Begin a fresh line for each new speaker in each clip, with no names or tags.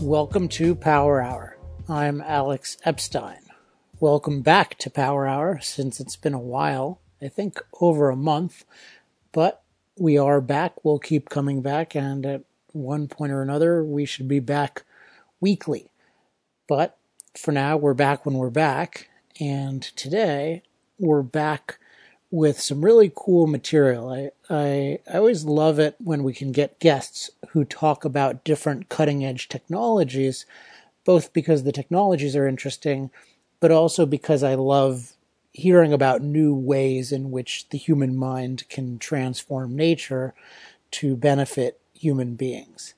Welcome to Power Hour. I'm Alex Epstein. Welcome back to Power Hour since it's been a while, I think over a month, but we are back. We'll keep coming back, and at one point or another, we should be back weekly. But for now, we're back when we're back, and today we're back with some really cool material. I, I, I always love it when we can get guests who talk about different cutting edge technologies, both because the technologies are interesting, but also because I love hearing about new ways in which the human mind can transform nature to benefit human beings.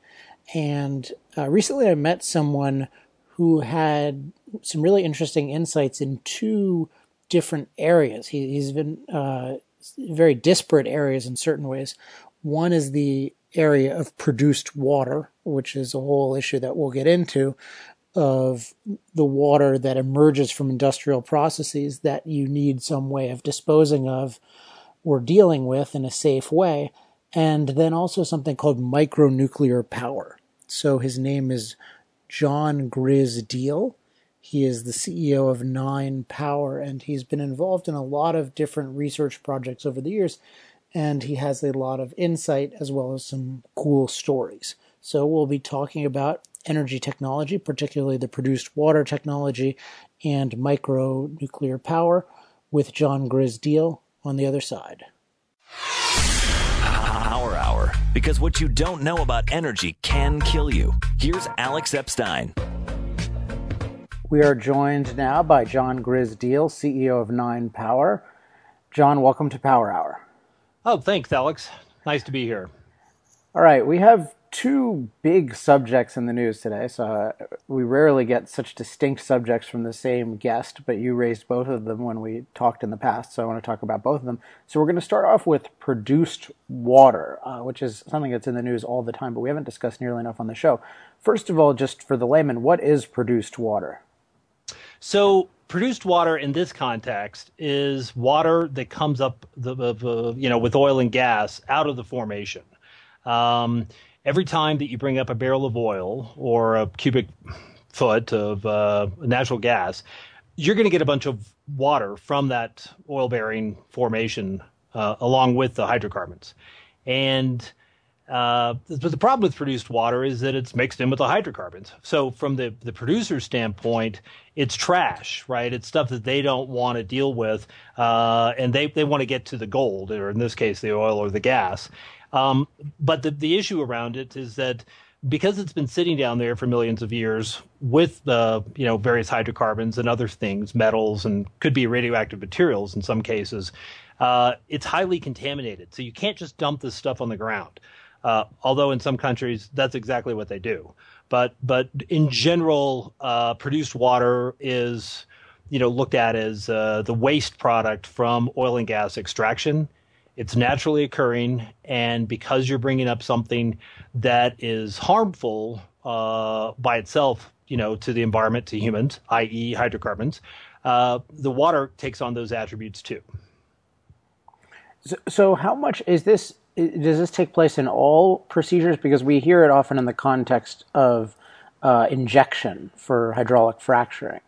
And uh, recently I met someone who had some really interesting insights in two different areas. He, has been uh, very disparate areas in certain ways. One is the area of produced water, which is a whole issue that we'll get into, of the water that emerges from industrial processes that you need some way of disposing of or dealing with in a safe way. And then also something called micronuclear power. So his name is John Grizz Deal he is the CEO of Nine Power, and he's been involved in a lot of different research projects over the years, and he has a lot of insight as well as some cool stories. So we'll be talking about energy technology, particularly the produced water technology and micro nuclear power, with John Grizz Deal on the other side.
Power Hour, because what you don't know about energy can kill you. Here's Alex Epstein.
We are joined now by John Grizz Deal, CEO of Nine Power. John, welcome to Power Hour.
Oh, thanks, Alex. Nice to be here.
All right, we have two big subjects in the news today. So uh, we rarely get such distinct subjects from the same guest, but you raised both of them when we talked in the past. So I want to talk about both of them. So we're going to start off with produced water, uh, which is something that's in the news all the time, but we haven't discussed nearly enough on the show. First of all, just for the layman, what is produced water?
So produced water in this context is water that comes up the, you know with oil and gas out of the formation. Um, every time that you bring up a barrel of oil or a cubic foot of uh, natural gas, you're going to get a bunch of water from that oil bearing formation uh, along with the hydrocarbons. And uh, but the problem with produced water is that it's mixed in with the hydrocarbons. So from the, the producer's standpoint, it's trash, right? It's stuff that they don't want to deal with, uh, and they, they want to get to the gold, or in this case, the oil or the gas. Um, but the, the issue around it is that because it's been sitting down there for millions of years with the you know various hydrocarbons and other things, metals and could be radioactive materials in some cases, uh, it's highly contaminated. So you can't just dump this stuff on the ground. Uh, although in some countries that's exactly what they do. But but in general, uh, produced water is you know looked at as uh, the waste product from oil and gas extraction. It's naturally occurring, and because you're bringing up something that is harmful uh, by itself, you know, to the environment, to humans, i.e., hydrocarbons, uh, the water takes on those attributes too.
So, so how much is this does this take place in all procedures? Because we hear it often in the context of uh, injection for hydraulic fracturing.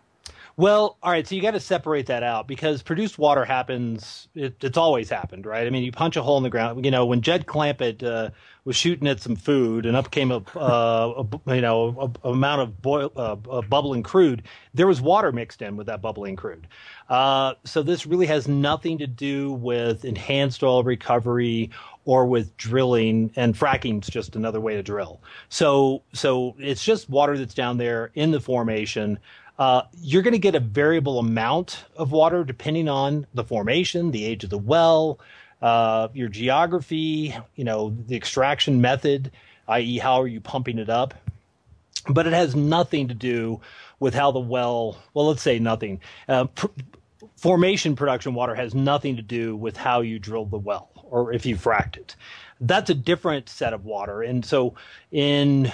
Well, all right. So you got to separate that out because produced water happens. It, it's always happened, right? I mean, you punch a hole in the ground. You know, when Jed Clampett uh, was shooting at some food and up came a, uh, a you know a, a amount of boil, uh, bubbling crude, there was water mixed in with that bubbling crude. Uh, so this really has nothing to do with enhanced oil recovery or with drilling and fracking is just another way to drill. So so it's just water that's down there in the formation. Uh, you're going to get a variable amount of water depending on the formation, the age of the well, uh, your geography, you know, the extraction method, i.e., how are you pumping it up? but it has nothing to do with how the well. Well, let's say nothing. Uh, pr- formation production water has nothing to do with how you drilled the well or if you fracked it. That's a different set of water, and so in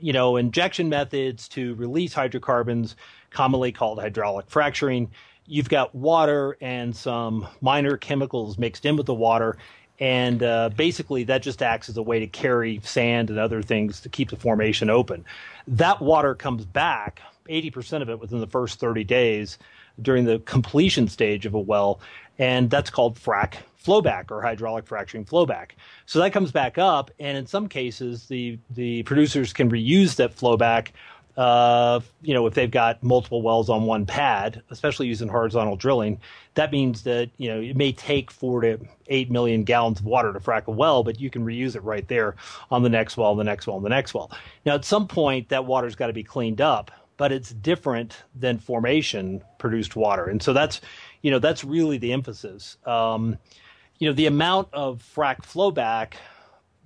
you know injection methods to release hydrocarbons, commonly called hydraulic fracturing you've got water and some minor chemicals mixed in with the water. And uh, basically, that just acts as a way to carry sand and other things to keep the formation open. That water comes back, 80% of it within the first 30 days during the completion stage of a well. And that's called frac flowback or hydraulic fracturing flowback. So that comes back up, and in some cases, the the producers can reuse that flowback uh, you know, if they've got multiple wells on one pad, especially using horizontal drilling, that means that, you know, it may take four to eight million gallons of water to frack a well, but you can reuse it right there on the next well, the next well, the next well. Now, at some point, that water's got to be cleaned up, but it's different than formation produced water. And so that's, you know, that's really the emphasis. Um, you know, the amount of frac flowback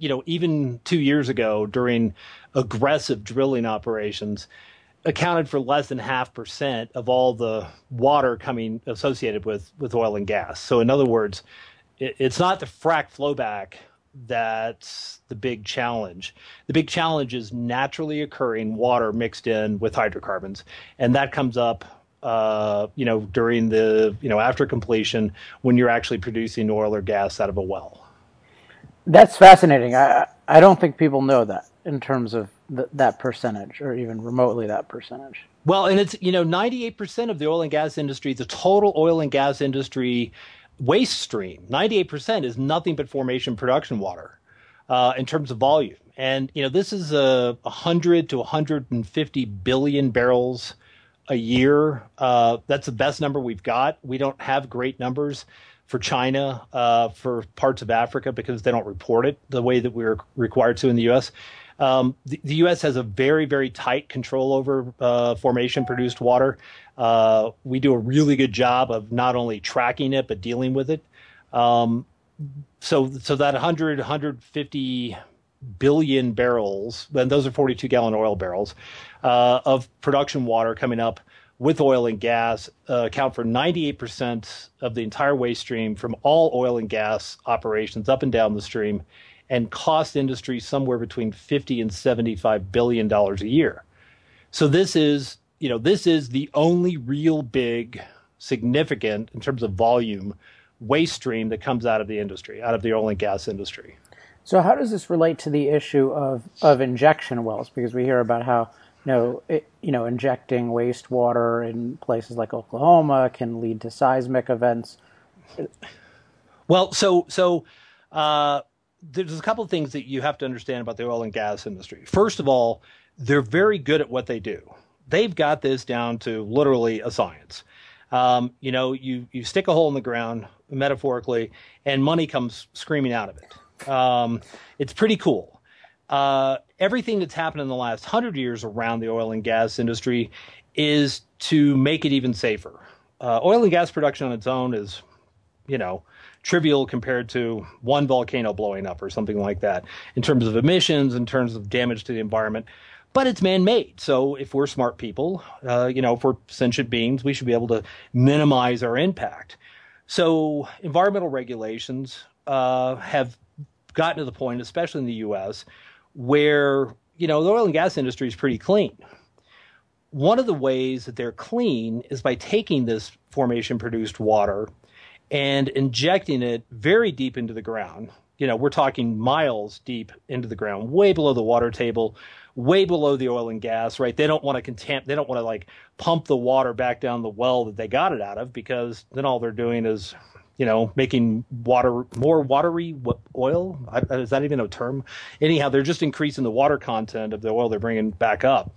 you know, even two years ago during aggressive drilling operations, accounted for less than half percent of all the water coming associated with, with oil and gas. So, in other words, it, it's not the frac flowback that's the big challenge. The big challenge is naturally occurring water mixed in with hydrocarbons, and that comes up uh, you know, during the, you know, after completion when you're actually producing oil or gas out of a well.
That's fascinating. I I don't think people know that in terms of th- that percentage or even remotely that percentage.
Well, and it's you know 98% of the oil and gas industry, the total oil and gas industry waste stream, 98% is nothing but formation production water uh, in terms of volume. And you know this is a 100 to 150 billion barrels a year. Uh, that's the best number we've got. We don't have great numbers for China, uh, for parts of Africa because they don't report it the way that we're required to in the U.S. Um, the, the, U.S. has a very, very tight control over uh, formation produced water. Uh, we do a really good job of not only tracking it but dealing with it. Um, so, so that 100, 150 billion barrels, and those are 42 gallon oil barrels uh, of production water coming up with oil and gas uh, account for 98% of the entire waste stream from all oil and gas operations up and down the stream and cost industry somewhere between 50 and 75 billion dollars a year. So this is, you know, this is the only real big significant in terms of volume waste stream that comes out of the industry, out of the oil and gas industry.
So how does this relate to the issue of of injection wells because we hear about how you know, it, you know, injecting wastewater in places like Oklahoma can lead to seismic events.
Well, so so uh, there's a couple of things that you have to understand about the oil and gas industry. First of all, they're very good at what they do. They've got this down to literally a science. Um, you know, you you stick a hole in the ground, metaphorically, and money comes screaming out of it. Um, it's pretty cool uh, everything that's happened in the last hundred years around the oil and gas industry is to make it even safer. Uh, oil and gas production on its own is, you know, trivial compared to one volcano blowing up or something like that in terms of emissions, in terms of damage to the environment. But it's man-made, so if we're smart people, uh, you know, if we're sentient beings, we should be able to minimize our impact. So environmental regulations uh, have gotten to the point, especially in the U.S., where you know the oil and gas industry is pretty clean. One of the ways that they're clean is by taking this formation produced water and injecting it very deep into the ground. You know, we're talking miles deep into the ground, way below the water table, way below the oil and gas, right? They don't want to contam- they don't want to like pump the water back down the well that they got it out of because then all they're doing is you know, making water more watery oil. Is that even a term? Anyhow, they're just increasing the water content of the oil they're bringing back up.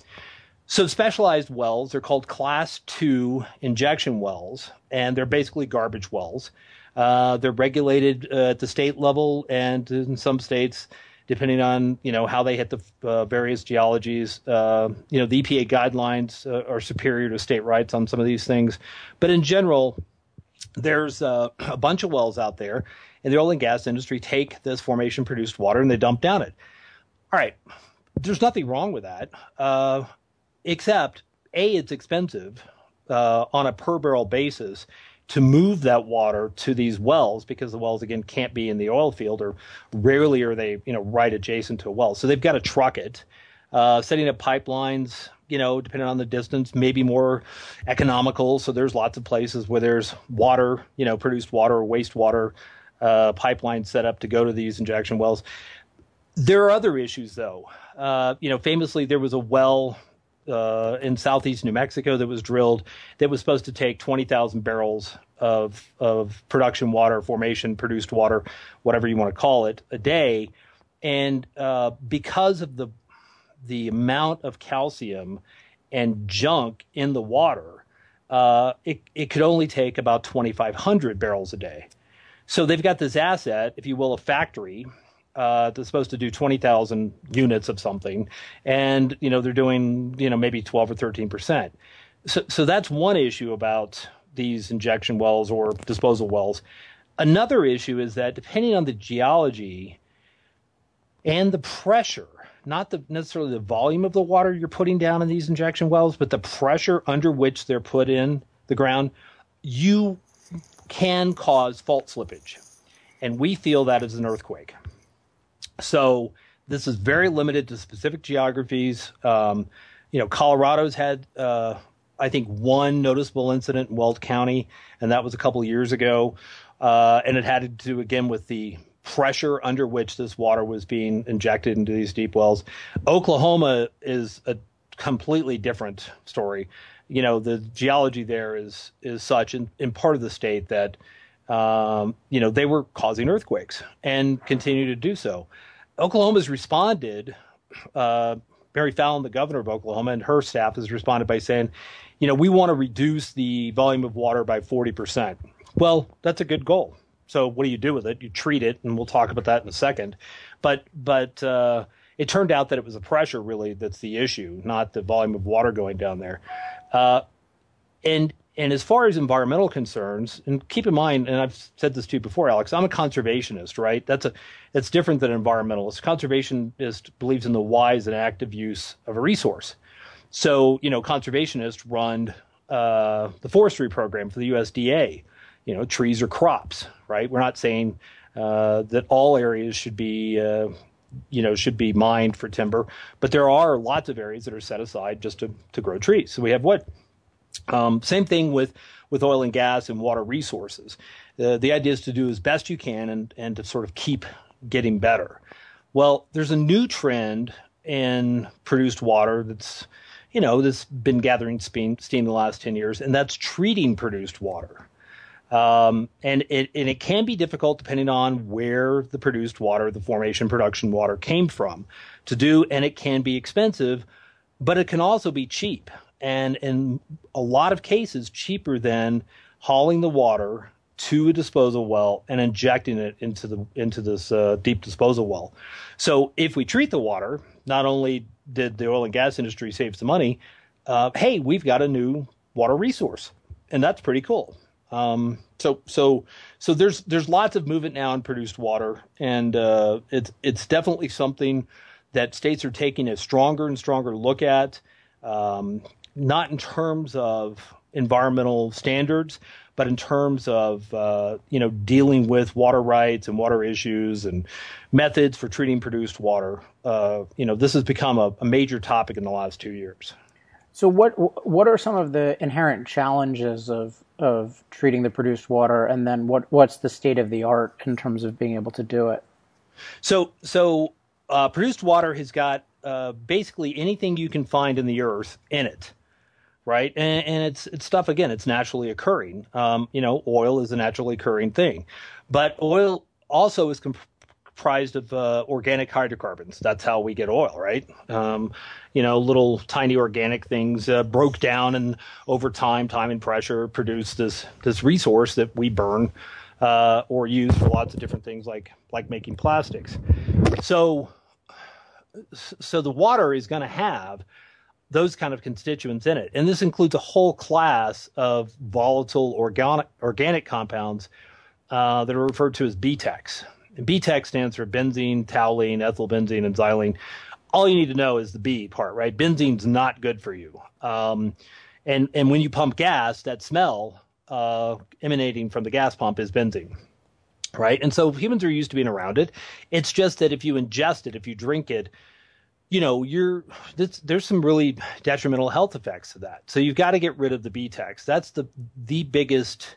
So specialized wells, they're called class two injection wells, and they're basically garbage wells. Uh, they're regulated uh, at the state level, and in some states, depending on you know how they hit the uh, various geologies, uh, you know the EPA guidelines uh, are superior to state rights on some of these things. But in general, there's uh, a bunch of wells out there in the oil and gas industry take this formation produced water and they dump down it. All right. there's nothing wrong with that, uh, except a it's expensive uh, on a per barrel basis to move that water to these wells because the wells again can't be in the oil field or rarely are they you know right adjacent to a well. So they've got to truck it. Uh, setting up pipelines you know depending on the distance maybe more economical. So there's lots of places where there's water you know produced water or wastewater uh, pipeline set up to go to these injection wells. There are other issues though. Uh, you know famously there was a well uh, in southeast New Mexico that was drilled that was supposed to take 20,000 barrels of of production water, formation produced water, whatever you want to call it, a day. And uh, because of the the amount of calcium and junk in the water, uh, it, it could only take about 2,500 barrels a day. So they've got this asset, if you will, a factory uh, that's supposed to do 20,000 units of something, and you know they're doing you know maybe 12 or 13 percent. So, so that's one issue about these injection wells or disposal wells. Another issue is that depending on the geology and the pressure, not the, necessarily the volume of the water you're putting down in these injection wells, but the pressure under which they're put in the ground, you can cause fault slippage. And we feel that is an earthquake. So this is very limited to specific geographies. Um, you know, Colorado's had, uh, I think, one noticeable incident in Weld County, and that was a couple years ago. Uh, and it had to do again with the pressure under which this water was being injected into these deep wells. Oklahoma is a completely different story. You know, the geology there is is such in, in part of the state that um, you know, they were causing earthquakes and continue to do so. Oklahoma's responded. Uh, Mary Fallin, the governor of Oklahoma, and her staff has responded by saying, you know, we want to reduce the volume of water by 40%. Well, that's a good goal. So what do you do with it? You treat it, and we'll talk about that in a second. But but uh, it turned out that it was the pressure really that's the issue, not the volume of water going down there. Uh, and and as far as environmental concerns, and keep in mind, and I've said this to you before, Alex, I'm a conservationist, right? That's a that's different than an environmentalist. Conservationist believes in the wise and active use of a resource. So, you know, conservationists run uh, the forestry program for the USDA. You know, trees are crops, right? We're not saying uh, that all areas should be, uh, you know, should be mined for timber, but there are lots of areas that are set aside just to to grow trees. So we have wood. Um, same thing with, with oil and gas and water resources. Uh, the idea is to do as best you can and, and to sort of keep getting better. Well, there's a new trend in produced water that's, you know, that's been gathering steam, steam the last 10 years, and that's treating produced water. Um, and it and it can be difficult depending on where the produced water, the formation production water came from to do, and it can be expensive, but it can also be cheap and in a lot of cases cheaper than hauling the water to a disposal well and injecting it into the into this uh, deep disposal well. So if we treat the water, not only did the oil and gas industry save some money, uh, hey, we've got a new water resource, and that's pretty cool. Um, so so so there's there's lots of movement now in produced water, and uh, it's it's definitely something that states are taking a stronger and stronger look at. Um, not in terms of environmental standards, but in terms of uh, you know dealing with water rights and water issues and methods for treating produced water. Uh, you know, this has become a, a, major topic in the last two years.
So, what what are some of the inherent challenges of of treating the produced water, and then what what's the state of the art in terms of being able to do it?
So, so uh, produced water has got uh, basically anything you can find in the earth in it right? And, and, it's it's stuff again. It's naturally occurring. Um, you know, oil is a naturally occurring thing, but oil also is comp- comprised of uh, organic hydrocarbons. That's how we get oil, right? Um, you know, little tiny organic things uh, broke down, and over time, time and pressure, produce this this resource that we burn. Uh, or use for lots of different things like like making plastics. So, so the water is going to have those kind of constituents in it. And this includes a whole class of volatile organic, organic compounds uh, that are referred to as BTEX. And BTEX stands for benzene, toluene, ethylbenzene, and xylene. all you need to know is the B part, right? Benzene's not good for you. Um, and and when you pump gas, that smell uh, emanating from the gas pump is benzene, right? And so humans are used to being around it. It's just that if you ingest it, if you drink it, you know, you're there's some really detrimental health effects to that. So you've got to get rid of the BTEX. That's the the biggest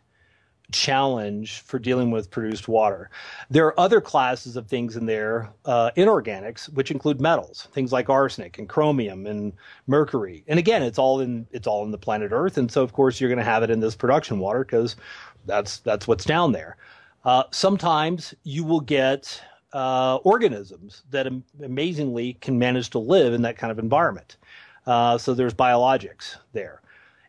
challenge for dealing with produced water. There are other classes of things in there, uh, inorganics, which include metals, things like arsenic and chromium and mercury. And again, it's all in it's all in the planet Earth, and so of course you're going to have it in this production water because that's that's what's down there. Uh, sometimes you will get uh, organisms that am- amazingly can manage to live in that kind of environment. Uh, so there's biologics there.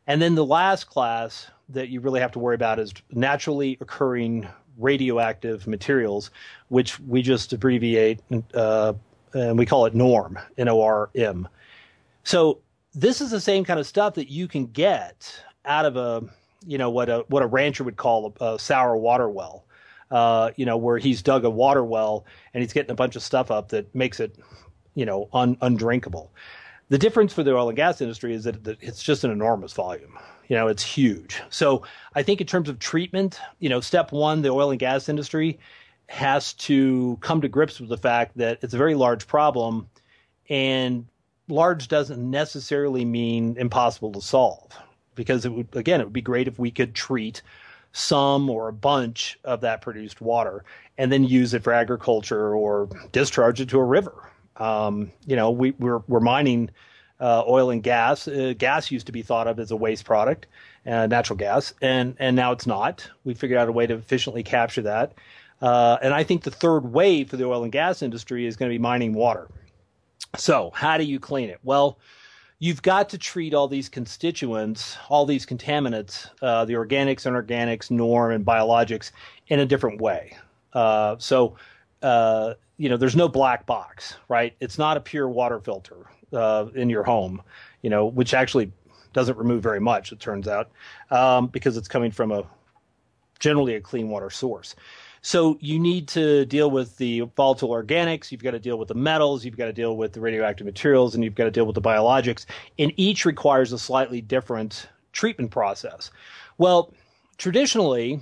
And then the last class that you really have to worry about is naturally occurring radioactive materials, which we just abbreviate uh, and we call it NORM, N O R M. So this is the same kind of stuff that you can get out of a, you know, what a what a rancher would call a, a sour water well. Uh, you know, where he's dug a water well and he's getting a bunch of stuff up that makes it, you know, un, undrinkable. The difference for the oil and gas industry is that it's just an enormous volume. You know, it's huge. So I think in terms of treatment, you know, step one, the oil and gas industry has to come to grips with the fact that it's a very large problem and large doesn't necessarily mean impossible to solve because it would again it would be great if we could treat some or a bunch of that produced water and then use it for agriculture or discharge it to a river um, you know we, we're, we're mining uh, oil and gas. Uh, gas used to be thought of as a waste product, uh, natural gas, and and now it's not. We figured out a way to efficiently capture that. Uh, and I think the third wave for the oil and gas industry is going to be mining water. So how do you clean it? Well, you've got to treat all these constituents, all these contaminants, uh, the organics, inorganics, norm, and biologics in a different way. Uh, so, uh, you know, there's no black box, right? It's not a pure water filter uh, in your home, you know, which actually doesn't remove very much, it turns out, um, because it's coming from a generally a clean water source. So you need to deal with the volatile organics, you've got to deal with the metals, you've got to deal with the radioactive materials, and you've got to deal with the biologics. And each requires a slightly different treatment process. Well, traditionally,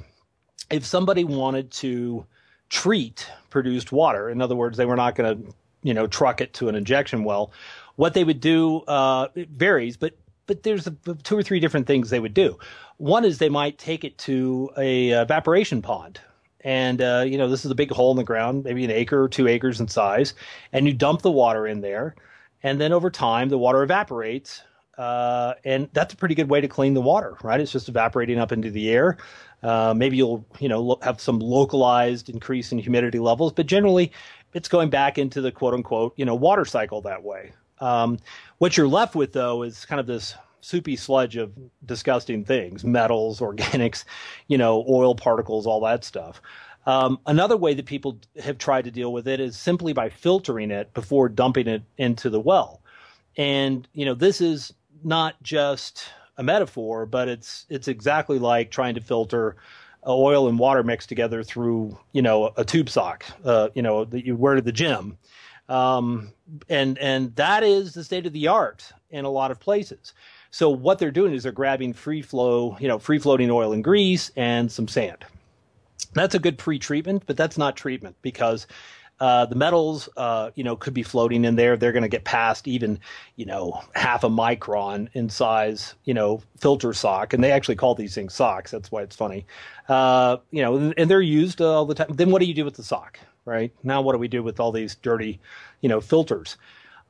if somebody wanted to treat produced water, in other words, they were not going to, you know, truck it to an injection well, what they would do uh, it varies, but but there's a, two or three different things they would do. One is they might take it to a evaporation pond, and uh, you know this is a big hole in the ground, maybe an acre or two acres in size, and you dump the water in there, and then over time the water evaporates. Uh, and that's a pretty good way to clean the water, right? It's just evaporating up into the air. Uh, maybe you'll, you know, have some localized increase in humidity levels, but generally, it's going back into the quote unquote, you know, water cycle that way. Um, what you're left with, though, is kind of this soupy sludge of disgusting things metals, organics, you know, oil particles, all that stuff. Um, another way that people have tried to deal with it is simply by filtering it before dumping it into the well. And, you know, this is not just a metaphor, but it's it's exactly like trying to filter oil and water mixed together through, you know, a tube sock, uh, you know, that you wear to the gym. Um, and and that is the state of the art in a lot of places. So what they're doing is they're grabbing free flow, you know, free floating oil and grease and some sand. That's a good pre-treatment, but that's not treatment because uh, the metals, uh, you know, could be floating in there. They're going to get past even, you know, half a micron in size, you know, filter sock, and they actually call these things socks. That's why it's funny, uh, you know, and they're used all the time. Then what do you do with the sock? right? Now, what do we do with all these dirty, you know, filters?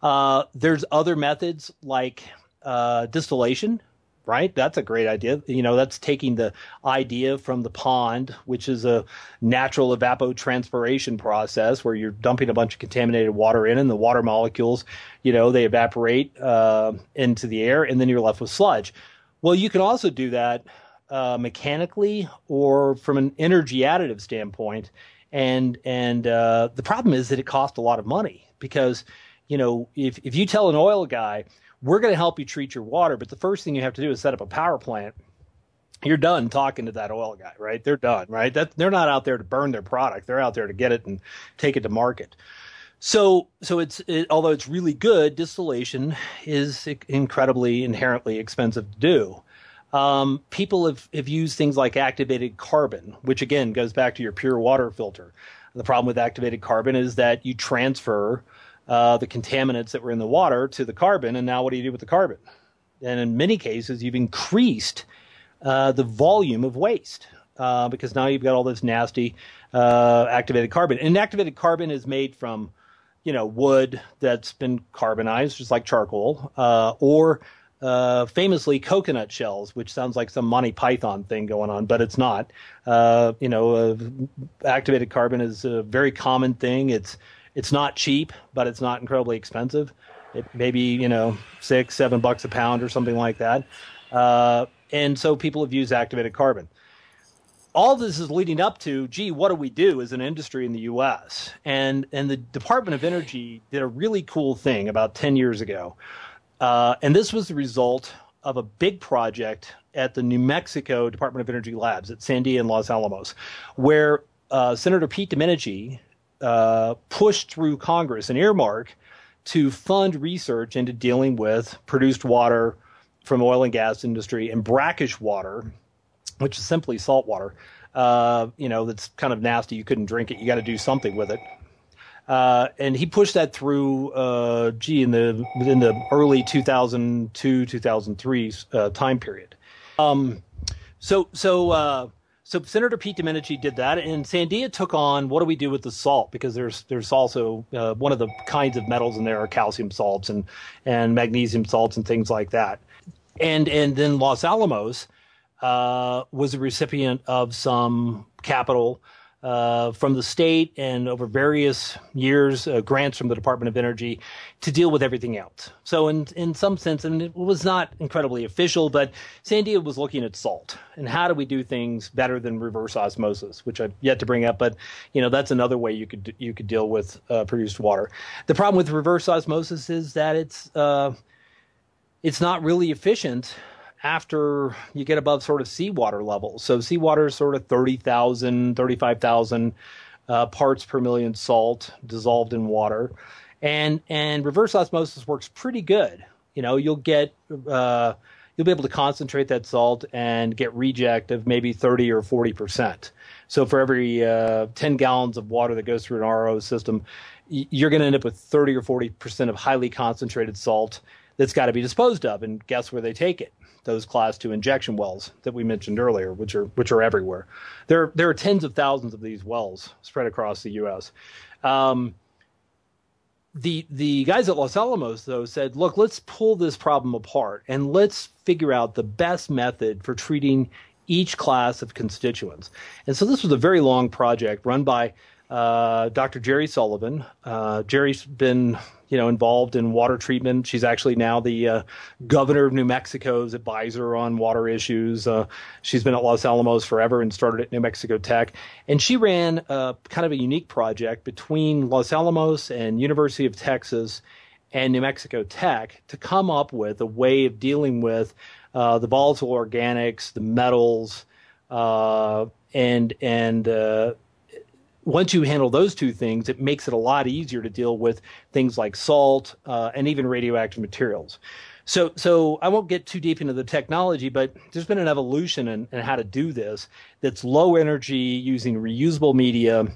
Uh, there's other methods like uh, distillation, right? That's a great idea. You know, that's taking the idea from the pond, which is a natural evapotranspiration process where you're dumping a bunch of contaminated water in, and the water molecules, you know, they evaporate uh, into the air, and then you're left with sludge. Well, you can also do that uh, mechanically or from an energy additive standpoint and and uh, the problem is that it costs a lot of money because you know if if you tell an oil guy we're going to help you treat your water, but the first thing you have to do is set up a power plant. You're done talking to that oil guy, right? They're done, right? That they're not out there to burn their product; they're out there to get it and take it to market. So, so it's it, although it's really good, distillation is incredibly inherently expensive to do. Um, people have, have used things like activated carbon, which again goes back to your pure water filter. The problem with activated carbon is that you transfer uh, the contaminants that were in the water to the carbon, and now what do you do with the carbon? And in many cases, you've increased uh, the volume of waste uh, because now you've got all this nasty uh, activated carbon. And activated carbon is made from, you know, wood that's been carbonized, just like charcoal, uh, or uh, famously coconut shells, which sounds like some Monty Python thing going on, but it's not. Uh, you know, uh, activated carbon is a very common thing. It's it's not cheap, but it's not incredibly expensive. It maybe you know six, seven bucks a pound or something like that. Uh, and so people have used activated carbon. All this is leading up to, gee, what do we do as an industry in the U.S. and and the Department of Energy did a really cool thing about ten years ago, uh, and this was the result of a big project at the New Mexico Department of Energy labs at Sandia and Los Alamos, where uh, Senator Pete Domenici uh, pushed through Congress an earmark to fund research into dealing with produced water from oil and gas industry and brackish water, which is simply salt water. Uh, you know, that's kind of nasty. You couldn't drink it. You got to do something with it. Uh, and he pushed that through, uh, gee, in the within the early 2002 2003 uh, time period. Um, so so uh, so Senator Pete Domenici did that, and Sandia took on what do we do with the salt? Because there's there's also uh, one of the kinds of metals in there are calcium salts and and magnesium salts and things like that, and and then Los Alamos uh, was a recipient of some capital uh, from the state and over various years, uh, grants from the Department of Energy to deal with everything else. So, in in some sense, and it was not incredibly official, but Sandia was looking at salt and how do we do things better than reverse osmosis, which I've yet to bring up, but you know that's another way you could you could deal with uh, produced water. The problem with reverse osmosis is that it's uh, it's not really efficient after you get above sort of seawater levels. So seawater is sort of 30,000, 35,000 uh, parts per million salt dissolved in water. And, and reverse osmosis works pretty good. You know, you'll get, uh, you'll be able to concentrate that salt and get reject of maybe 30 or 40%. So for every uh, 10 gallons of water that goes through an RO system, you're going to end up with 30 or 40% of highly concentrated salt that's got to be disposed of. And guess where they take it? Those class two injection wells that we mentioned earlier, which are which are everywhere. There there are tens of thousands of these wells spread across the U.S. Um, the the guys at Los Alamos though said, look, let's pull this problem apart and let's figure out the best method for treating each class of constituents. And so this was a very long project run by uh, Dr. Jeri Sullivan. Uh, Jeri's been you know, involved in water treatment. She's actually now the uh, governor of New Mexico's advisor on water issues. Uh, she's been at Los Alamos forever and started at New Mexico Tech. And she ran a, kind of a unique project between Los Alamos and University of Texas and New Mexico Tech to come up with a way of dealing with uh, the volatile organics, the metals, uh, and and uh, once you handle those two things, it makes it a lot easier to deal with things like salt uh, and even radioactive materials. So, so I won't get too deep into the technology, but there's been an evolution in, in how to do this that's low energy using reusable media.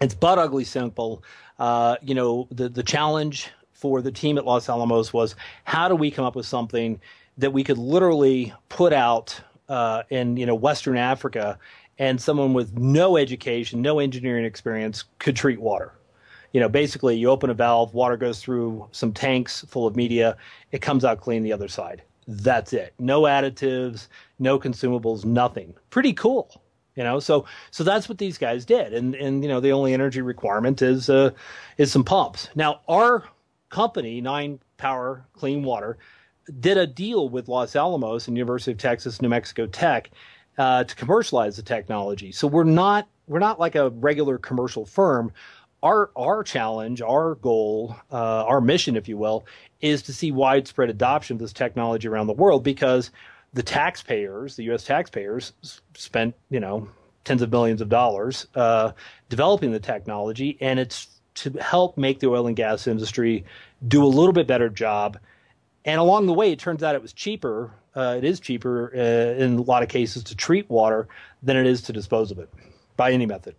It's but ugly simple. Uh, you know, the the challenge for the team at Los Alamos was how do we come up with something that we could literally put out uh, in you know Western Africa and someone with no education, no engineering experience could treat water. You know, basically, you open a valve, water goes through some tanks full of media, it comes out clean the other side. That's it. No additives, no consumables, nothing. Pretty cool. You know, so so that's what these guys did, and and you know the only energy requirement is uh, is some pumps. Now our company, Nine Power Clean Water, did a deal with Los Alamos and University of Texas, New Mexico Tech, uh, to commercialize the technology. So we're not we're not like a regular commercial firm. Our our challenge, our goal, uh, our mission, if you will, is to see widespread adoption of this technology around the world because the taxpayers, the U.S. taxpayers, spent you know tens of millions of dollars uh, developing the technology, and it's to help make the oil and gas industry do a little bit better job. And along the way, it turns out it was cheaper. Uh, it is cheaper uh, in a lot of cases to treat water than it is to dispose of it by any method.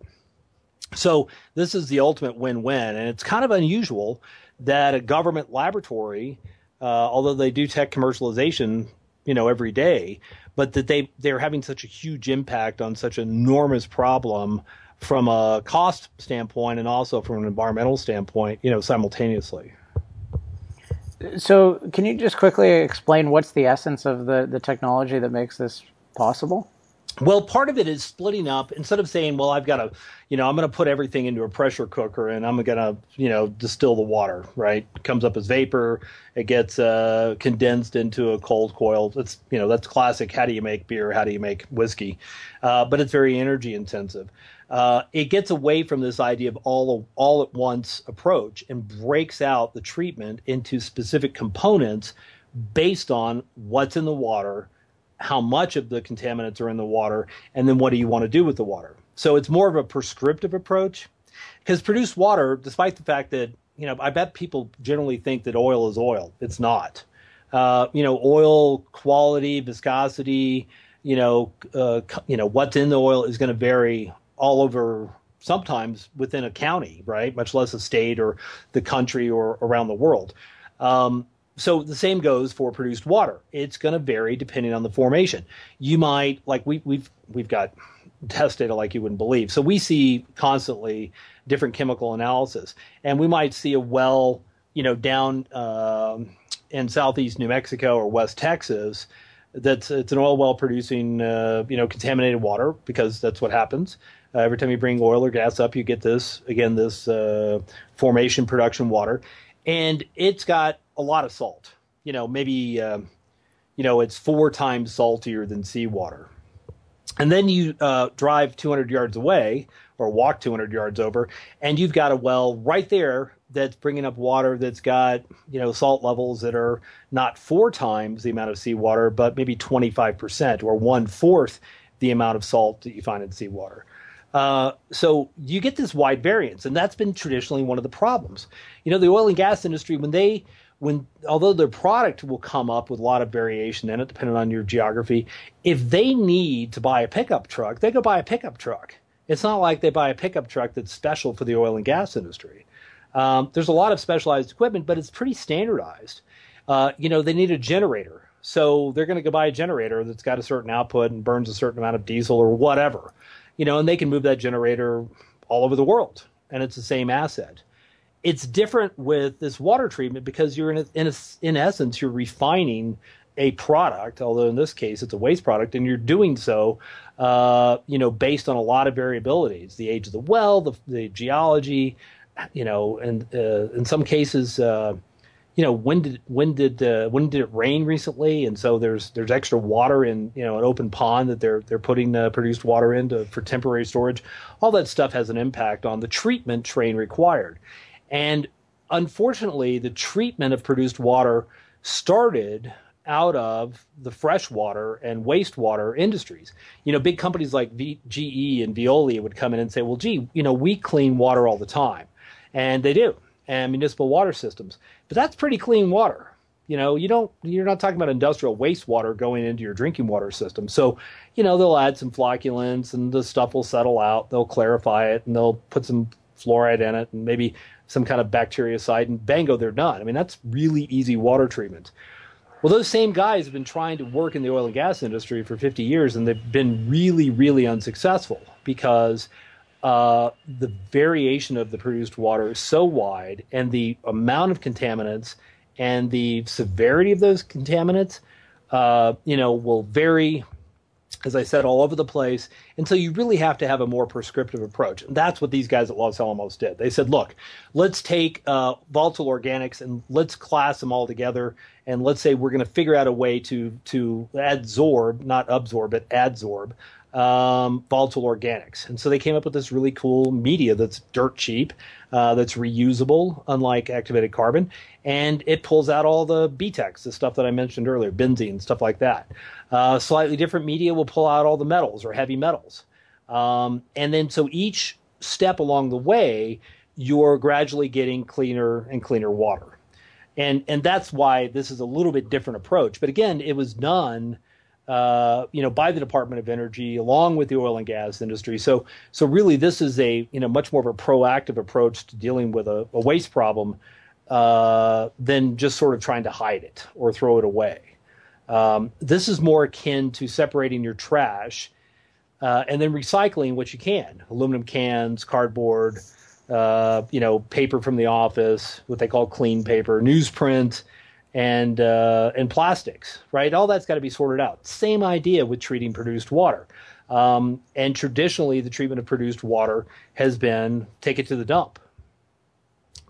So this is the ultimate win-win, and it's kind of unusual that a government laboratory, uh, although they do tech commercialization, you know, every day, but that they they're having such a huge impact on such an enormous problem from a cost standpoint and also from an environmental standpoint, you know, simultaneously.
So, can you just quickly explain what's the essence of the, the technology that makes this possible?
Well, part of it is splitting up. Instead of saying, "Well, I've got to, you know, I'm going to put everything into a pressure cooker and I'm going to, you know, distill the water." Right? It comes up as vapor. It gets uh, condensed into a cold coil. That's, you know, that's classic. How do you make beer? How do you make whiskey? Uh, but it's very energy intensive. Uh, it gets away from this idea of all all at once approach and breaks out the treatment into specific components based on what's in the water how much of the contaminants are in the water, and then what do you want to do with the water. So it's more of a prescriptive approach because produced water, despite the fact that you know, I bet people generally think that oil is oil. It's not. Uh, you know, oil quality, viscosity, you know, uh, you know what's in the oil is going to vary all over. Sometimes within a county, right? Much less a state or the country or around the world. Um, so the same goes for produced water. It's going to vary depending on the formation. You might like we, we've we've got test data like you wouldn't believe. So we see constantly different chemical analysis, and we might see a well, you know, down uh, in southeast New Mexico or West Texas. That's it's an oil well producing, uh, you know, contaminated water because that's what happens. Uh, every time you bring oil or gas up, you get this again this uh, formation production water, and it's got a lot of salt. You know, maybe um, you know it's four times saltier than seawater. And then you uh, drive 200 yards away or walk 200 yards over, and you've got a well right there that's bringing up water that's got you know salt levels that are not four times the amount of seawater, but maybe 25 percent or one fourth the amount of salt that you find in seawater. Uh, so you get this wide variance, and that's been traditionally one of the problems. You know, the oil and gas industry when they when although their product will come up with a lot of variation in it depending on your geography if they need to buy a pickup truck they go buy a pickup truck. It's not like they buy a pickup truck that's special for the oil and gas industry. Um, there's a lot of specialized equipment but it's pretty standardized. Uh, you know they need a generator. So they're going to go buy a generator that's got a certain output and burns a certain amount of diesel or whatever you know and they can move that generator all over the world and it's the same asset. It's different with this water treatment because you're in a, in a, in essence you're refining a product, although in this case it's a waste product, and you're doing so, uh, you know, based on a lot of variabilities: the age of the well, the, the geology, you know, and uh, in some cases, uh, you know, when did when did uh, when did it rain recently? And so there's there's extra water in you know an open pond that they're they're putting uh, produced water into for temporary storage. All that stuff has an impact on the treatment train required. And unfortunately, the treatment of produced water started out of the freshwater and wastewater industries. You know, big companies like v- GE and Veolia would come in and say, well, gee, you know, we clean water all the time. And they do, and municipal water systems. But that's pretty clean water. You know, you don't, you're not talking about industrial wastewater going into your drinking water system. So, you know, they'll add some flocculants and the stuff will settle out. They'll clarify it and they'll put some fluoride in it and maybe some kind of bactericide, and bango, they're done. I mean, that's really easy water treatment. Well, those same guys have been trying to work in the oil and gas industry for 50 years, and they've been really, really unsuccessful because uh, the variation of the produced water is so wide, and the amount of contaminants and the severity of those contaminants, uh, you know, will vary as I said, all over the place. And so you really have to have a more prescriptive approach. And that's what these guys at Los Alamos did. They said, look, let's take uh, volatile organics and let's class them all together. And let's say we're going to figure out a way to, to adsorb, not absorb, but adsorb um, volatile organics. And so they came up with this really cool media that's dirt cheap, uh, that's reusable, unlike activated carbon, and it pulls out all the BTEX, the stuff that I mentioned earlier, benzene, stuff like that. Uh, slightly different media will pull out all the metals or heavy metals. Um, and then so each step along the way you're gradually getting cleaner and cleaner water. And and that's why this is a little bit different approach. But again, it was done uh, you know, by the Department of Energy along with the oil and gas industry. So, so really, this is a you know much more of a proactive approach to dealing with a, a waste problem uh, than just sort of trying to hide it or throw it away. Um, this is more akin to separating your trash uh, and then recycling what you can: aluminum cans, cardboard, uh, you know, paper from the office, what they call clean paper, newsprint and uh, and plastics, right? All that's got to be sorted out. Same idea with treating produced water. Um, and traditionally, the treatment of produced water has been take it to the dump.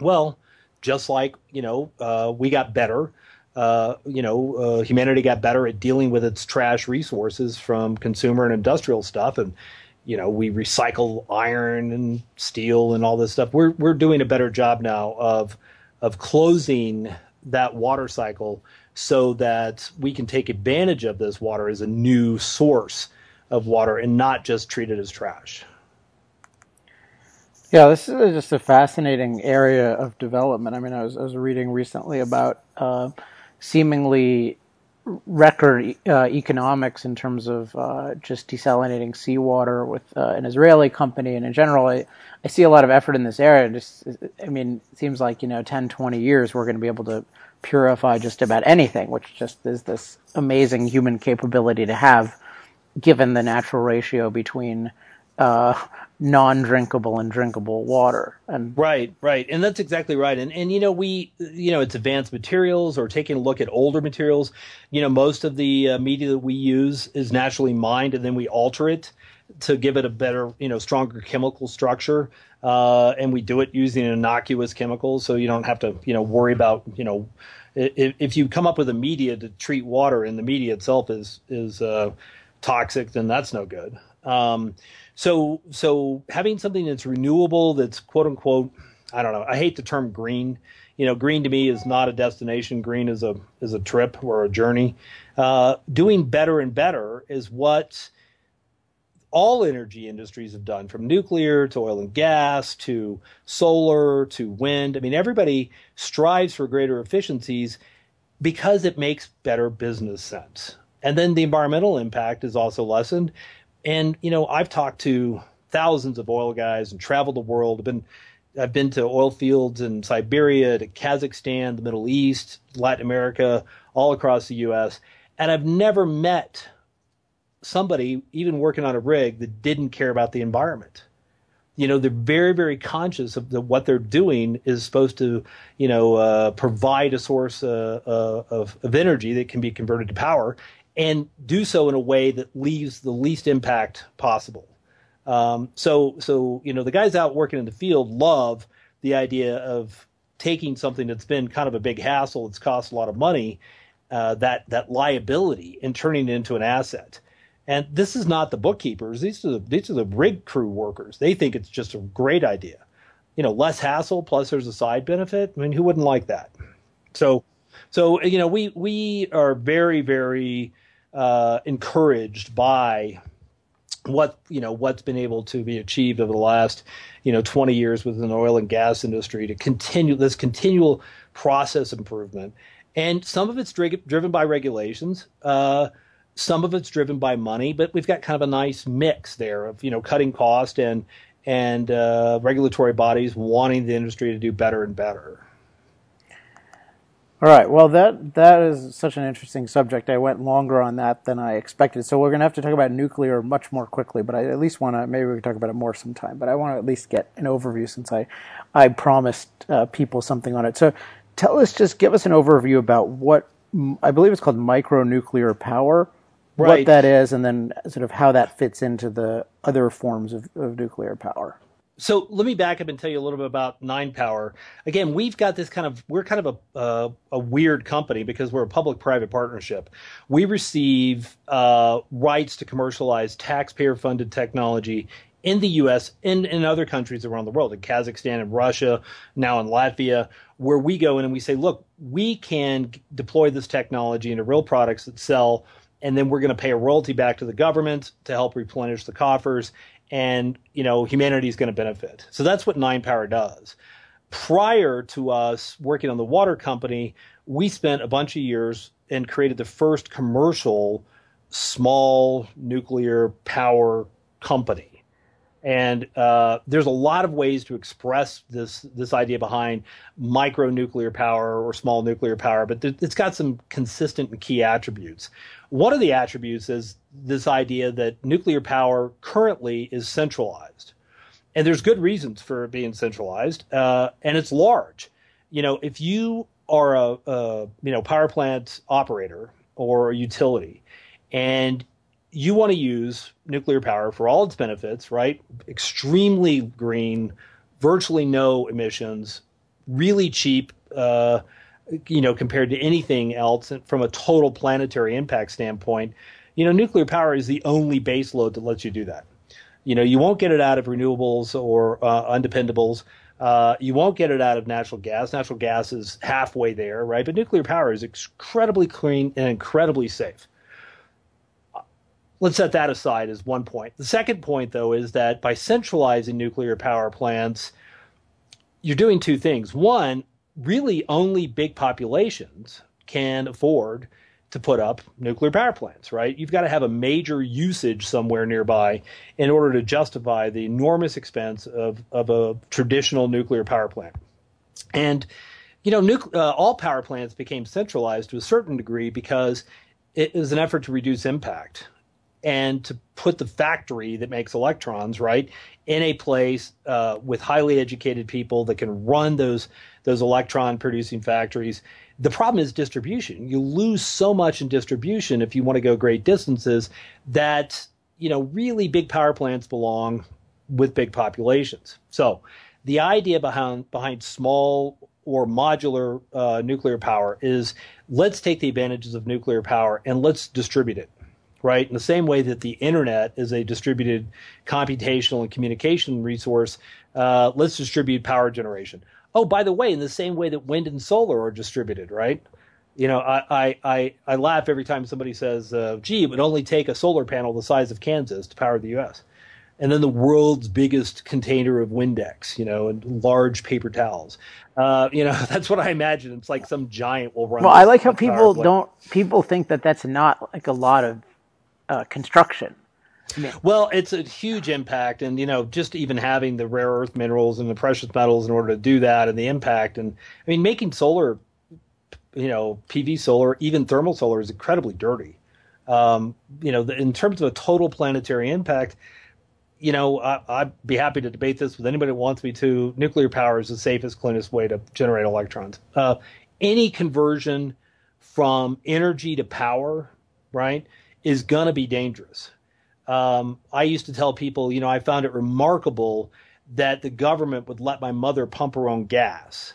Well, just like you know, uh, we got better. Uh, you know, uh, humanity got better at dealing with its trash resources from consumer and industrial stuff, and you know, we recycle iron and steel and all this stuff. We're we're doing a better job now of of closing that water cycle so that we can take advantage of this water as a new source of water and not just treat it as trash.
Yeah, this is just a fascinating area of development. I mean, I was, I was reading recently about uh, seemingly record uh, economics in terms of uh, just desalinating seawater with uh, an Israeli company. And in general, I, I see a lot of effort in this area. Just, I mean, it seems like, you know, 10, 20 years, we're going to be able to purify just about anything, which just is this amazing human capability to have given the natural ratio between uh, non-drinkable and drinkable water. And
right, right, and that's exactly right. And and you know we you know it's advanced materials or taking a look at older materials. You know most of the uh, media that we use is naturally mined, and then we alter it to give it a better you know stronger chemical structure. Uh, and we do it using innocuous chemicals, so you don't have to you know worry about you know if, if you come up with a media to treat water and the media itself is is uh, toxic, then that's no good. Um, so so having something that's renewable, that's quote unquote, I don't know. I hate the term green. You know, green to me is not a destination. Green is a is a trip or a journey. Uh, doing better and better is what all energy industries have done, from nuclear to oil and gas to solar to wind. I mean, everybody strives for greater efficiencies because it makes better business sense. And then the environmental impact is also lessened and you know, I've talked to thousands of oil guys and traveled the world. I've been I've been to oil fields in Siberia, to Kazakhstan, the Middle East, Latin America, all across the U.S. And I've never met somebody, even working on a rig, that didn't care about the environment. You know, they're very, very conscious of the, what they're doing is supposed to, you know, uh, provide a source uh, uh, of, of energy that can be converted to power and do so in a way that leaves the least impact possible. Um, so, so you know, the guys out working in the field love the idea of taking something that's been kind of a big hassle, it's cost a lot of money, uh, that that liability, and turning it into an asset. And this is not the bookkeepers; these are the these are the rig crew workers. They think it's just a great idea. You know, less hassle plus there's a side benefit. I mean, who wouldn't like that? So, so you know, we we are very very uh, encouraged by what you know what's been able to be achieved over the last you know 20 years within the oil and gas industry to continue this continual process improvement. And some of it's dri- driven by regulations uh, some of it's driven by money but we've got kind of a nice mix there of you know cutting cost and and uh, regulatory bodies wanting the industry to do better and better
all right. Well, that that is such an interesting subject. I went longer on that than I expected. So we're going to have to talk about nuclear much more quickly. But I at least want to maybe we can talk about it more sometime. But I want to at least get an overview since I I promised uh, people something on it. So tell us, just give us an overview about what I believe it's called micronuclear power. Right. What that is, and then sort of how that fits into the other forms of, of nuclear power
so let me back up and tell you a little bit about Nine Power. Again, we've got this kind of we're kind of a uh, a weird company because we're a public-private partnership. We receive uh, rights to commercialize taxpayer-funded technology in the U.S. and in other countries around the world, in Kazakhstan and Russia, now in Latvia, where we go in and we say, look, we can deploy this technology into real products that sell and then we're going to pay a royalty back to the government to help replenish the coffers and you know humanity is going to benefit. So that's what Nine Power does. Prior to us working on the water company, we spent a bunch of years and created the first commercial small nuclear power company. And uh, there's a lot of ways to express this this idea behind micro nuclear power or small nuclear power, but th- it's got some consistent and key attributes. One of the attributes is this idea that nuclear power currently is centralized, and there's good reasons for being centralized, uh, and it's large. You know, if you are a, a you know power plant operator or a utility, and you want to use nuclear power for all its benefits, right? Extremely green, virtually no emissions, really cheap, uh, you know, compared to anything else from a total planetary impact standpoint. You know, nuclear power is the only base load that lets you do that. You know, you won't get it out of renewables or uh, undependables. Uh, you won't get it out of natural gas. Natural gas is halfway there, right? But nuclear power is incredibly clean and incredibly safe. Let's set that aside as one point. The second point, though, is that by centralizing nuclear power plants, you're doing two things. One, really only big populations can afford to put up nuclear power plants, right? You've got to have a major usage somewhere nearby in order to justify the enormous expense of, of a traditional nuclear power plant. And, you know, uh, all power plants became centralized to a certain degree because it was an effort to reduce impact and to put the factory that makes electrons right in a place uh, with highly educated people that can run those those electron producing factories. The problem is distribution. You lose so much in distribution if you want to go great distances that you know really big power plants belong with big populations. So the idea behind behind small or modular uh, nuclear power is let's take the advantages of nuclear power and let's distribute it right? In the same way that the internet is a distributed computational and communication resource, uh, let's distribute power generation. Oh, by the way, in the same way that wind and solar are distributed, right? You know, I, I, I, laugh every time somebody says, uh, gee, it would only take a solar panel the size of Kansas to power the U.S. And then the world's biggest container of Windex, you know, and large paper towels. Uh, you know, that's what I imagine. It's like some giant will run.
Well, I like how people don't, people think that that's not like a lot of uh, construction.
Well, it's a huge impact, and you know, just even having the rare earth minerals and the precious metals in order to do that, and the impact, and I mean, making solar, you know, PV solar, even thermal solar, is incredibly dirty. Um, you know, in terms of a total planetary impact, you know, I, would be happy to debate this with anybody that wants me to. Nuclear power is the safest, cleanest way to generate electrons. Uh, any conversion from energy to power, right? Is going to be dangerous. Um, I used to tell people, you know, I found it remarkable that the government would let my mother pump her own gas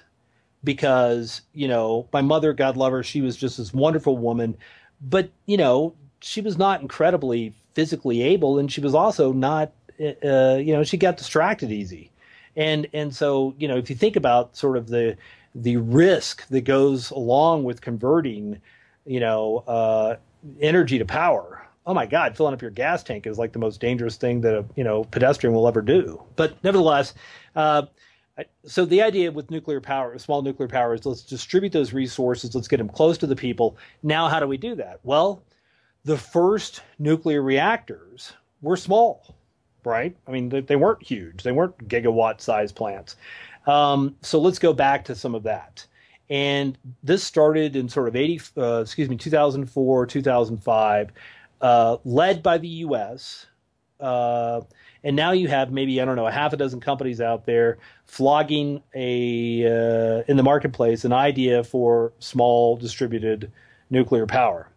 because, you know, my mother, God love her, she was just this wonderful woman, but, you know, she was not incredibly physically able and she was also not, uh, you know, she got distracted easy. And, and so, you know, if you think about sort of the, the risk that goes along with converting, you know, uh, energy to power. Oh my God, filling up your gas tank is like the most dangerous thing that a you know pedestrian will ever do. But nevertheless, uh, so the idea with nuclear power, small nuclear power, is let's distribute those resources, let's get them close to the people. Now, how do we do that? Well, the first nuclear reactors were small, right? I mean, they, they weren't huge, they weren't gigawatt size plants. Um, so let's go back to some of that and this started in sort of 80 uh, excuse me 2004 2005 uh, led by the us uh, and now you have maybe i don't know a half a dozen companies out there flogging a uh, in the marketplace an idea for small distributed nuclear power.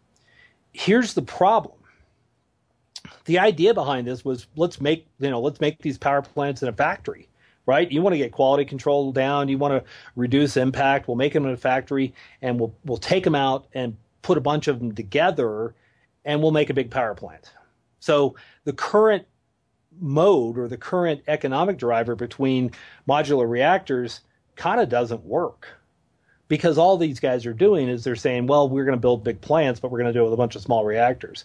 Here's the problem. The idea behind this was let's make you know let's make these power plants in a factory right? You want to get quality control down. You want to reduce impact. We'll make them in a factory, and we'll we'll take them out and put a bunch of them together, and we'll make a big power plant. So the current mode or the current economic driver between modular reactors kind of doesn't work because all these guys are doing is they're saying, well, we're going to build big plants, but we're going to do it with a bunch of small reactors.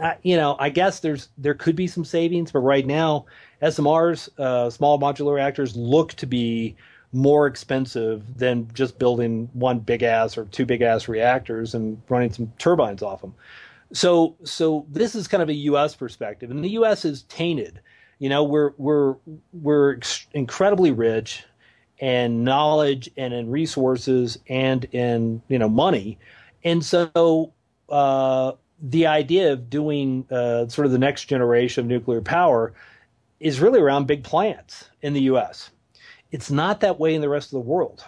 uh, you know, I guess there's there could be some savings, but right now, SMRs, uh, small modular reactors, look to be more expensive than just building one big ass or two big ass reactors and running some turbines off them. So, so this is kind of a U.S. perspective, and the U.S. is tainted. You know, we're we're we're ex- incredibly rich and knowledge and in resources and in you know money, and so uh, the idea of doing uh, sort of the next generation of nuclear power is really around big plants in the U.S. It's not that way in the rest of the world.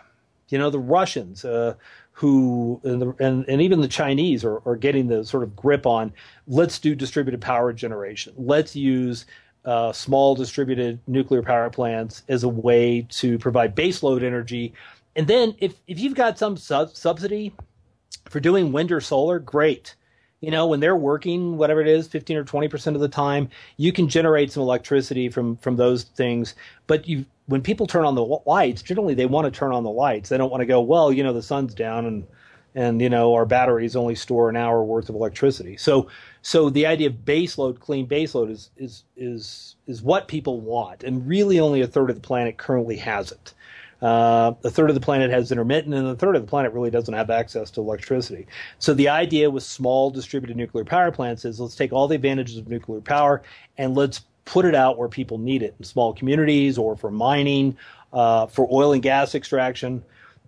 You know, the Russians, uh, who and, the, and, and, even the Chinese are, are getting the sort of grip on let's do distributed power generation. Let's use uh, small distributed nuclear power plants as a way to provide baseload energy. And then if, if you've got some sub- subsidy for doing wind or solar, great you know, when they're working, whatever it is, 15 or 20% of the time, you can generate some electricity from, from those things. But you, when people turn on the lights, generally they want to turn on the lights. They don't want to go, well, you know, the sun's down and, and, you know, our batteries only store an hour worth of electricity. So, so the idea of baseload, clean baseload is, is, is, is what people want. And really only a third of the planet currently has it. Uh, a third of the planet has intermittent, and a third of the planet really doesn't have access to electricity. So the idea with small distributed nuclear power plants is let's take all the advantages of nuclear power and let's put it out where people need it in small communities or for mining, uh, for oil and gas extraction.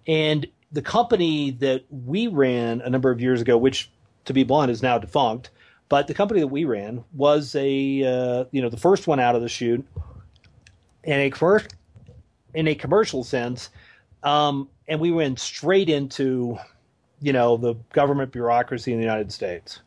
And the company that we ran a number of years ago, which to be blunt is now defunct, but the company that we ran was a uh, you know the first one out of the chute, and a first in a commercial sense, um, and we went straight into, you know, the government bureaucracy in the United States.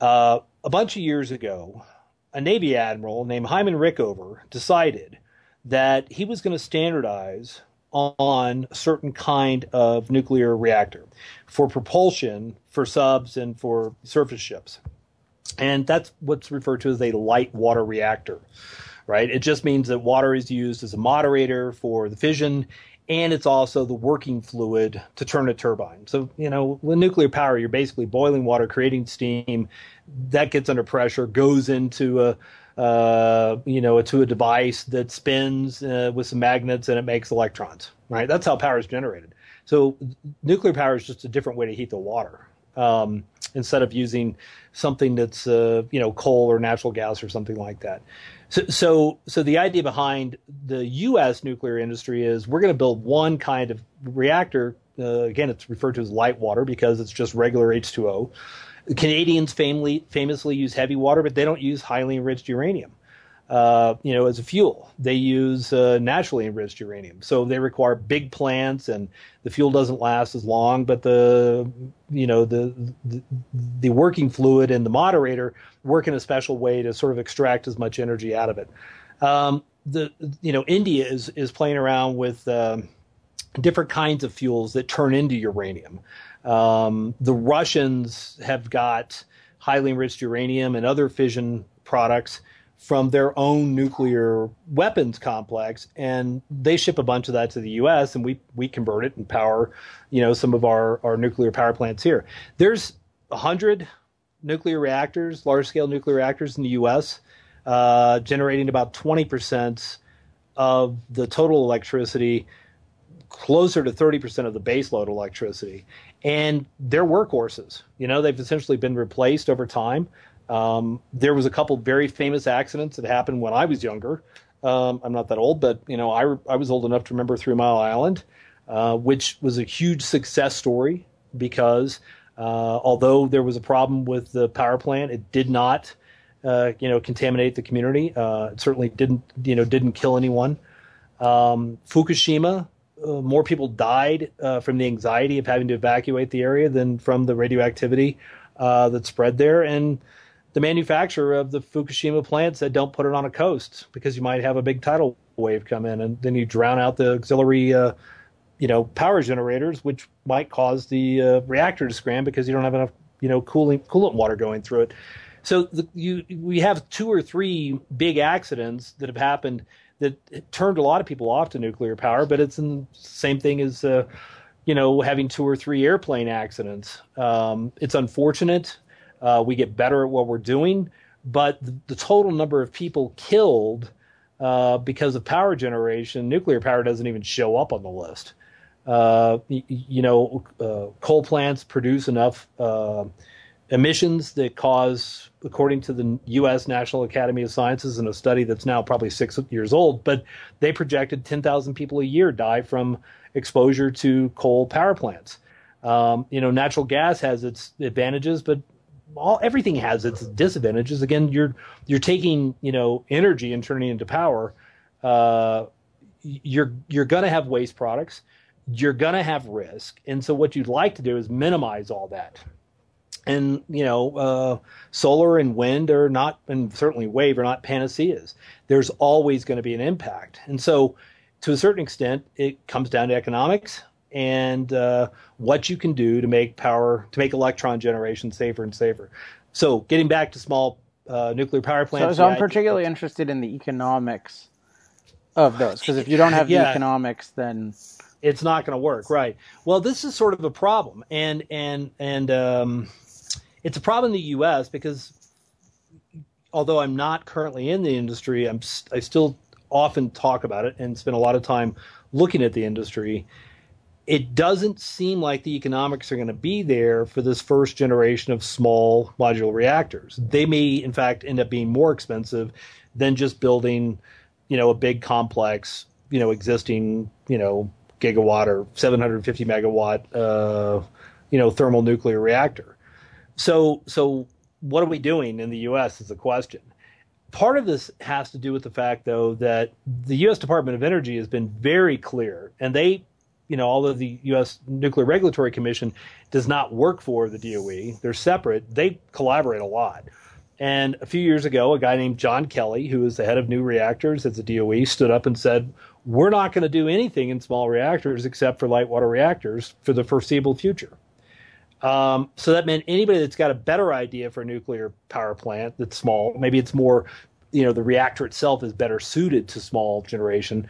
Uh, a bunch of years ago, a Navy admiral named Hyman Rickover decided that he was going to standardize on a certain kind of nuclear reactor for propulsion for subs and for surface ships. And that's what's referred to as a light water reactor right? It just means that water is used as a moderator for the fission, and it's also the working fluid to turn a turbine. So, you know, with nuclear power, you're basically boiling water, creating steam. That gets under pressure, goes into a, uh, you know, to a device that spins uh, with some magnets and it makes electrons, right? That's how power is generated. So, nuclear power is just a different way to heat the water. Um, instead of using something that's uh, you know coal or natural gas or something like that. So, so, so the idea behind the U.S. nuclear industry is we're going to build one kind of reactor. Uh, again, it's referred to as light water because it's just regular H2O. Canadians famously, famously use heavy water, but they don't use highly enriched uranium uh, you know, as a fuel. They use uh, naturally enriched uranium, so they require big plants, and the fuel doesn't last as long. But the, you know, the the, the working fluid and the moderator work in a special way to sort of extract as much energy out of it. Um, the you know, India is is playing around with um, different kinds of fuels that turn into uranium. Um, the Russians have got highly enriched uranium and other fission products from their own nuclear weapons complex, and they ship a bunch of that to the U.S. and we we convert it and power, you know, some of our our nuclear power plants here. There's a hundred nuclear reactors, large scale nuclear reactors in the U.S., uh, generating about twenty percent of the total electricity, closer to thirty percent of the baseload electricity, and they're workhorses. You know, they've essentially been replaced over time. Um, there was a couple very famous accidents that happened when I was younger. Um, I'm not that old, but you know, I, I was old enough to remember Three Mile Island, uh, which was a huge success story because uh, although there was a problem with the power plant, it did not, uh, you know, contaminate the community. Uh, it certainly didn't, you know, didn't kill anyone. Um, Fukushima, uh, more people died uh, from the anxiety of having to evacuate the area than from the radioactivity that spread there, and the manufacturer of the Fukushima plant said don't put it on a coast because you might have a big tidal wave come in and then you drown out the auxiliary uh, you know power generators which might cause the uh, reactor to scram because you don't have enough you know cooling coolant water going through it. So the, you we have two or three big accidents that have happened that turned a lot of people off to nuclear power but it's the same thing as uh, you know having two or three airplane accidents. Um, it's unfortunate Uh, we get better at what we're doing, but the, the total number of people killed uh, because of power generation, nuclear power doesn't even show up on the list. Uh, you, you, know, uh, coal plants produce enough uh, emissions that cause, according to the U.S. National Academy of Sciences, in a study that's now probably six years old, but they projected 10,000 people a year die from exposure to coal power plants. Um, you know, natural gas has its advantages, but all everything has its disadvantages. Again, you're you're taking you know energy and turning it into power. Uh, you're you're going to have waste products. You're going to have risk, and so what you'd like to do is minimize all that. And you know, uh, solar and wind are not, and certainly wave are not panaceas. There's always going to be an impact, and so to a certain extent, it comes down to economics and uh, what you can do to make power to make electron generation safer and safer. So, getting back to small uh, nuclear power plants.
So, so I'm particularly interested in the economics of those because if you don't have the economics, then
it's not going to work, right? Well, this is sort of a problem, and and and um, it's a problem in the U.S. because although I'm not currently in the industry, I'm I still often talk about it and spend a lot of time looking at the industry it doesn't seem like the economics are going to be there for this first generation of small modular reactors. They may, in fact, end up being more expensive than just building, you know, a big complex, you know, existing, you know, gigawatt or 750 megawatt, uh, you know, thermal nuclear reactor. So, so what are we doing in the U.S. is the question. Part of this has to do with the fact, though, that the U.S. Department of Energy has been very clear, and they you know, although the U.S. Nuclear Regulatory Commission does not work for the DOE, they're separate. They collaborate a lot. And a few years ago, a guy named John Kelly, who is the head of new reactors at the DOE, stood up and said, "We're not going to do anything in small reactors except for light water reactors for the foreseeable future." Um, so that meant anybody that's got a better idea for a nuclear power plant that's small, maybe it's more, you know, the reactor itself is better suited to small generation,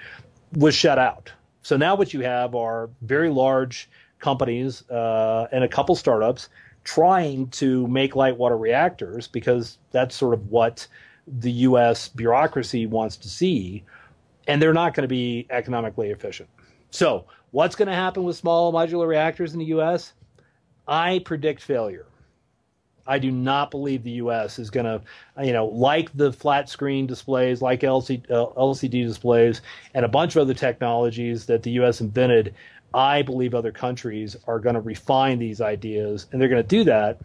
was shut out. So now what you have are very large companies uh, and a couple startups trying to make light water reactors because that's sort of what the U.S. bureaucracy wants to see, and they're not going to be economically efficient. So, what's going to happen with small modular reactors in the U.S.? I predict failure. I do not believe the U.S. is going to, you know, like the flat screen displays, like LCD, uh, LCD displays, and a bunch of other technologies that the U.S. invented. I believe other countries are going to refine these ideas, and they're going to do that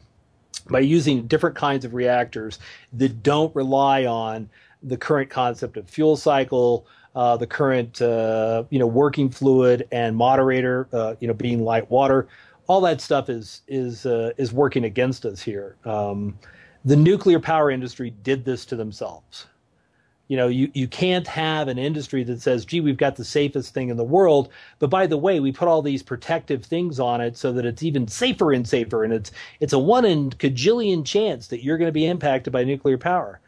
by using different kinds of reactors that don't rely on the current concept of fuel cycle, uh, the current, uh, you know, working fluid and moderator, uh, you know, being light water all that stuff is is uh, is working against us here. Um, the nuclear power industry did this to themselves. You know, you, you can't have an industry that says, gee, we've got the safest thing in the world, but by the way, we put all these protective things on it so that it's even safer and safer, and it's it's a one in cajillion chance that you're going to be impacted by nuclear power.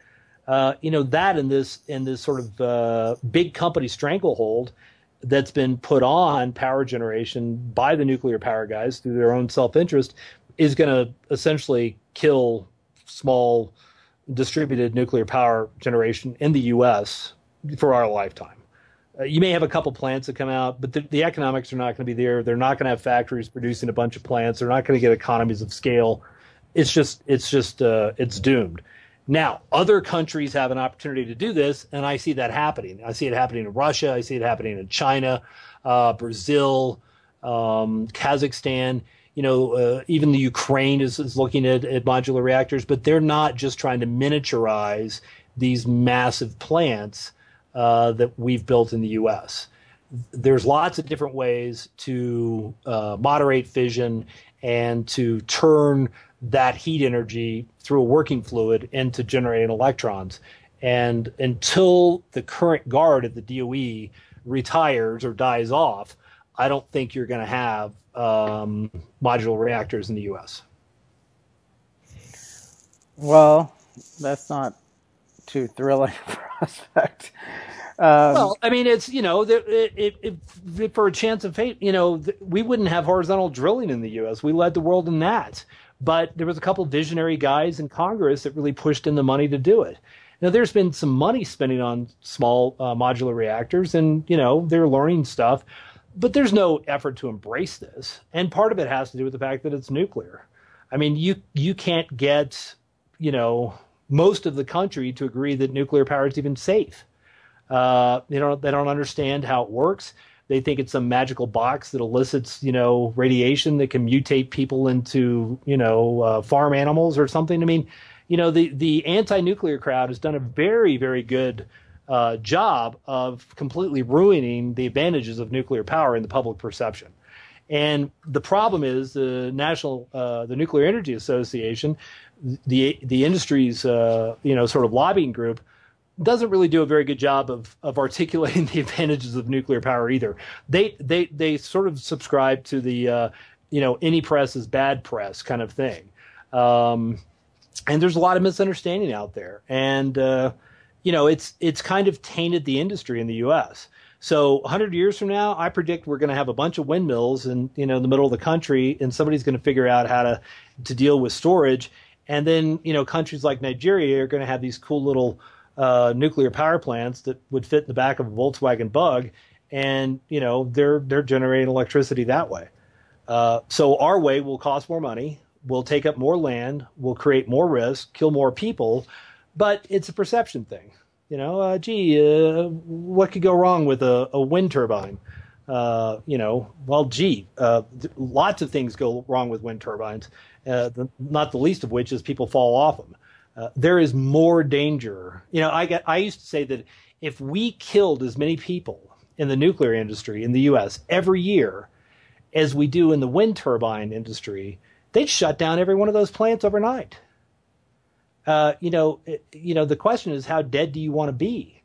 Uh, you know that in this in this sort of uh, big company stranglehold that's been put on power generation by the nuclear power guys through their own self interest is going to essentially kill small distributed nuclear power generation in the U.S. for our lifetime. Uh, you may have a couple plants that come out, but the, the economics are not going to be there. They're not going to have factories producing a bunch of plants. They're not going to get economies of scale. It's just, it's just, uh, it's doomed. Now, other countries have an opportunity to do this, and I see that happening. I see it happening in Russia. I see it happening in China, uh, Brazil, um, Kazakhstan. You know, uh, even the Ukraine is, is looking at, at modular reactors, but they're not just trying to miniaturize these massive plants uh, that we've built in the U.S. There's lots of different ways to uh, moderate fission and to turn that heat energy through a working fluid into generating electrons. And until the current guard at the DOE retires or dies off, I don't think you're going to have um, modular reactors in the U.S.
Well, that's not too thrilling prospect.
Um, well, I mean, it's you know, it, it, it, for a chance of fate, you know, we wouldn't have horizontal drilling in the U.S. We led the world in that but there was a couple visionary guys in Congress that really pushed in the money to do it. Now, there's been some money spending on small uh, modular reactors, and you know they're learning stuff, but there's no effort to embrace this. And part of it has to do with the fact that it's nuclear. I mean, you you can't get you know most of the country to agree that nuclear power is even safe. Uh, they don't they don't understand how it works. They think it's some magical box that elicits you know radiation that can mutate people into you know uh, farm animals or something. I mean, you know, the the anti-nuclear crowd has done a very very good uh, job of completely ruining the advantages of nuclear power in the public perception. And the problem is the national, uh, the Nuclear Energy Association, the the industry's uh, you know sort of lobbying group, doesn't really do a very good job of of articulating the advantages of nuclear power either. They they they sort of subscribe to the uh, you know any press is bad press kind of thing. Um, and there's a lot of misunderstanding out there, and uh, you know it's it's kind of tainted the industry in the U.S. So 100 years from now, I predict we're going to have a bunch of windmills in you know in the middle of the country, and somebody's going to figure out how to to deal with storage. And then you know countries like Nigeria are going to have these cool little uh, nuclear power plants that would fit in the back of a Volkswagen Bug, and you know they're they're generating electricity that way. Uh, so our way will cost more money will take up more land, will create more risk, kill more people, but it's a perception thing. You know, uh, gee, uh, what could go wrong with a, a wind turbine? Uh, you know, well, gee, uh, lots of things go wrong with wind turbines, uh, the, not the least of which is people fall off them. Uh, there is more danger. You know, I, get, I used to say that if we killed as many people in the nuclear industry in the U.S. every year as we do in the wind turbine industry, they'd shut down every one of those plants overnight. Uh, you know, it, you know, the question is how dead do you want to be?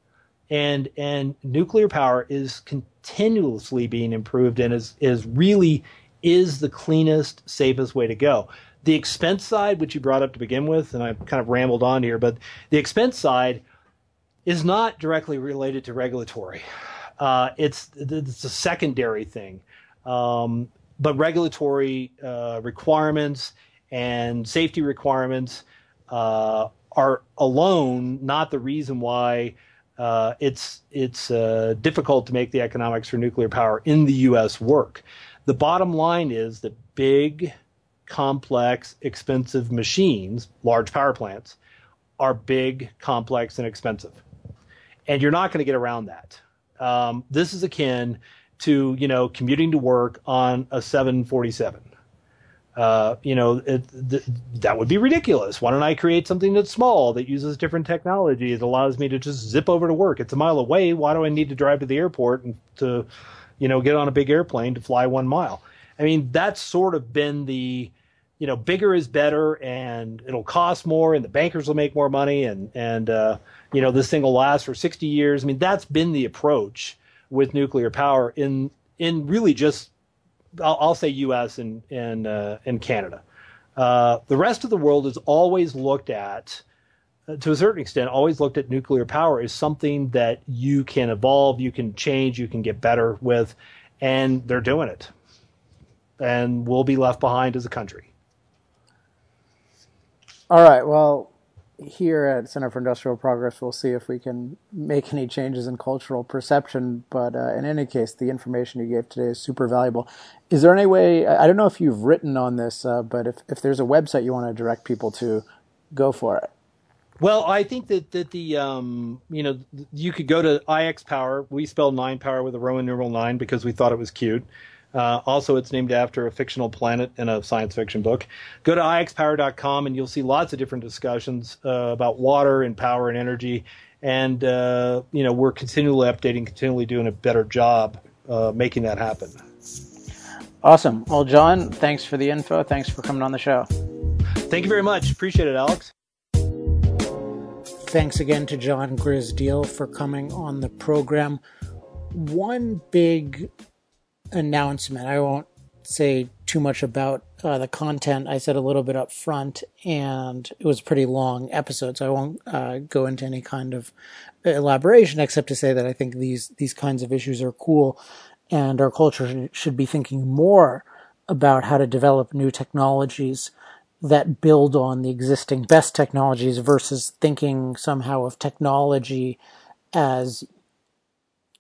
And and nuclear power is continuously being improved and is is really is the cleanest, safest way to go. The expense side, which you brought up to begin with, and I kind of rambled on here, but the expense side is not directly related to regulatory. Uh, it's it's a secondary thing. Um, but regulatory uh, requirements and safety requirements uh, are alone not the reason why uh, it's it's uh, difficult to make the economics for nuclear power in the U.S. work. The bottom line is that big, complex, expensive machines, large power plants, are big, complex, and expensive, and you're not going to get around that. Um, this is akin to you know commuting to work on a 747. Uh, you know it, th- that would be ridiculous. Why don't I create something that's small that uses different technology? that allows me to just zip over to work. It's a mile away. Why do I need to drive to the airport and to you know get on a big airplane to fly one mile? I mean that's sort of been the you know bigger is better and it'll cost more and the bankers will make more money and and uh, you know this thing will last for 60 years. I mean that's been the approach with nuclear power in in really just I'll, I'll say U.S. and and uh, and Canada. Uh, the rest of the world is always looked at, uh, to a certain extent, always looked at nuclear power as something that you can evolve, you can change, you can get better with, and they're doing it. And we'll be left behind as a country.
All right. Well, here at Center for Industrial Progress, we'll see if we can make any changes in cultural perception. But uh, in any case, the information you gave today is super valuable. Is there any way, I don't know if you've written on this, uh, but if, if there's a website you want to direct people to, go for it.
Well, I think that, that the, um, you know, you could go to IX Power. We spell nine power with a Roman numeral nine because we thought it was cute. Uh, also, it's named after a fictional planet in a science fiction book. Go to ixpower.com and you'll see lots of different discussions uh, about water and power and energy. And, uh, you know, we're continually updating, continually doing a better job uh, making that happen.
Awesome. Well, John, thanks for the info. Thanks for coming on the show.
Thank you very much. Appreciate it, Alex.
Thanks again to John Grizz Deal for coming on the program. One big announcement. I won't say too much about uh, the content. I said a little bit up front, and it was a pretty long episode, so I won't uh, go into any kind of elaboration except to say that I think these these kinds of issues are cool, and our culture should be thinking more about how to develop new technologies that build on the existing best technologies versus thinking somehow of technology as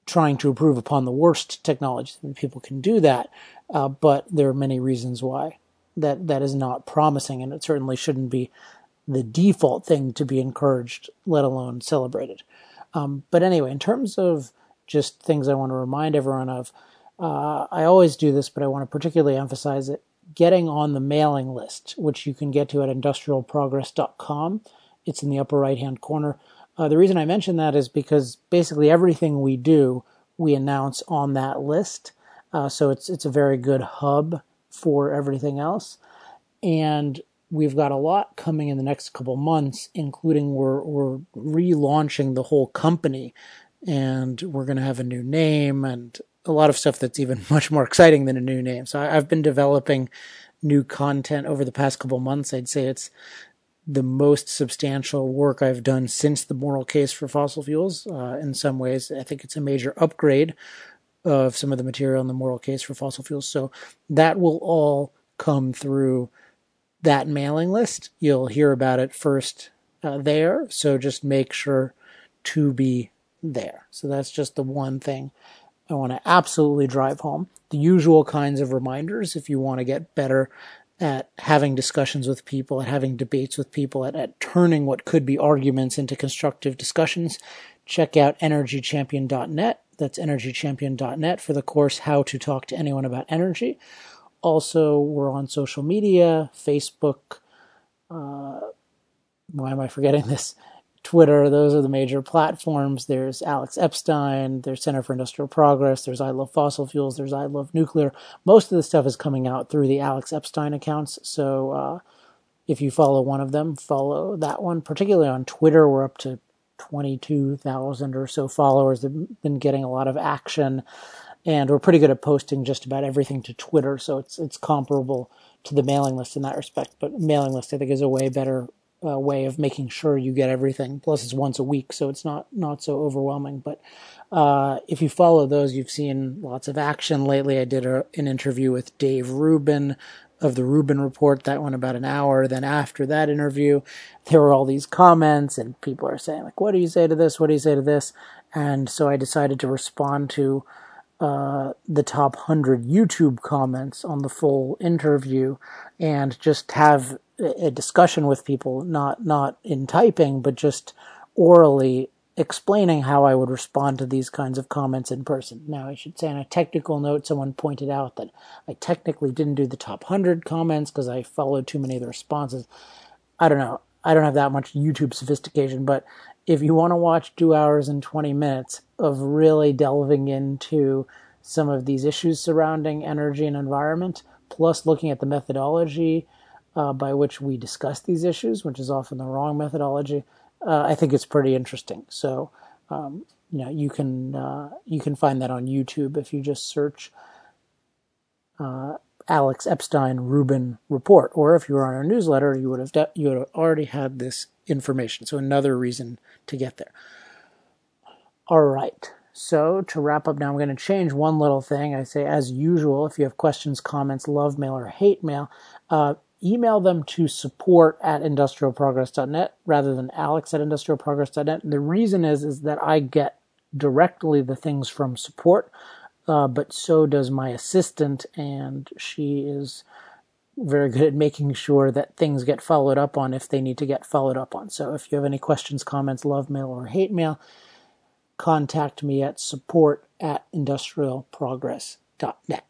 trying to improve upon the worst technology. People can do that, uh, but there are many reasons why that that is not promising, and it certainly shouldn't be the default thing to be encouraged, let alone celebrated. Um, but anyway, in terms of just things I want to remind everyone of, uh, I always do this, but I want to particularly emphasize it. Getting on the mailing list, which you can get to at industrialprogress.com. It's in the upper right hand corner. Uh, the reason I mention that is because basically everything we do, we announce on that list. Uh, so it's it's a very good hub for everything else. And we've got a lot coming in the next couple months, including we're we're relaunching the whole company, and we're going to have a new name and a lot of stuff that's even much more exciting than a new name. So I, I've been developing new content over the past couple months. I'd say it's the most substantial work I've done since the moral case for fossil fuels. Uh, in some ways, I think it's a major upgrade of some of the material in the moral case for fossil fuels. So that will all come through that mailing list. You'll hear about it first uh, there. So just make sure to be there. So that's just the one thing I want to absolutely drive home. The usual kinds of reminders if you want to get better at having discussions with people, at having debates with people, at, at turning what could be arguments into constructive discussions. Check out energychampion.net. That's energychampion.net for the course How to Talk to Anyone About Energy. Also, we're on social media Facebook. Uh, why am I forgetting this? Twitter, those are the major platforms. There's Alex Epstein, there's Center for Industrial Progress, there's I Love Fossil Fuels, there's I Love Nuclear. Most of the stuff is coming out through the Alex Epstein accounts. So uh, if you follow one of them, follow that one. Particularly on Twitter, we're up to 22,000 or so followers. They've been getting a lot of action, and we're pretty good at posting just about everything to Twitter. So it's it's comparable to the mailing list in that respect. But mailing list, I think, is a way better uh, way of making sure you get everything. Plus, it's once a week, so it's not not so overwhelming. But uh, if you follow those, you've seen lots of action lately. I did a, an interview with Dave Rubin of the Rubin Report. That went about an hour. Then after that interview, there were all these comments, and people are saying like, "What do you say to this? What do you say to this?" And so I decided to respond to uh, the top 100 YouTube comments on the full interview and just have a discussion with people, not not in typing, but just orally explaining how I would respond to these kinds of comments in person. Now, I should say on a technical note, someone pointed out that I technically didn't do the top 100 comments because I followed too many of the responses. I don't know. I don't have that much YouTube sophistication, but if you want to watch two hours and 20 minutes of really delving into some of these issues surrounding energy and environment, plus looking at the methodology uh, by which we discuss these issues, which is often the wrong methodology, uh, I think it's pretty interesting. So, um, you know, you can uh, you can find that on YouTube if you just search uh, Alex Epstein Rubin report, or if you were on our newsletter, you would have de- you would have already had this information. So another reason to get there. All right. So to wrap up now, I'm going to change one little thing. I say, as usual, if you have questions, comments, love mail, or hate mail, uh, email them to support at industrialprogress.net rather than alex at industrialprogress.net. And the reason is, is that I get directly the things from support, uh, but so does my assistant, and she is very good at making sure that things get followed up on if they need to get followed up on. So if you have any questions, comments, love mail, or hate mail, contact me at support at industrialprogress.net.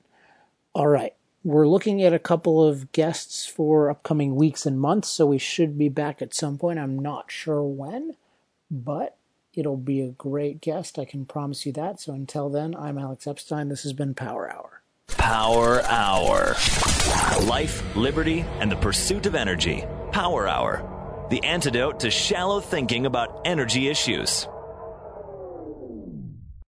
All right. We're looking at a couple of guests for upcoming weeks and months, so we should be back at some point. I'm not sure when, but it'll be a great guest. I can promise you that. So until then, I'm Alex Epstein. This has been Power Hour.
Power Hour. Life, liberty, and the pursuit of energy. Power Hour. The antidote to shallow thinking about energy issues.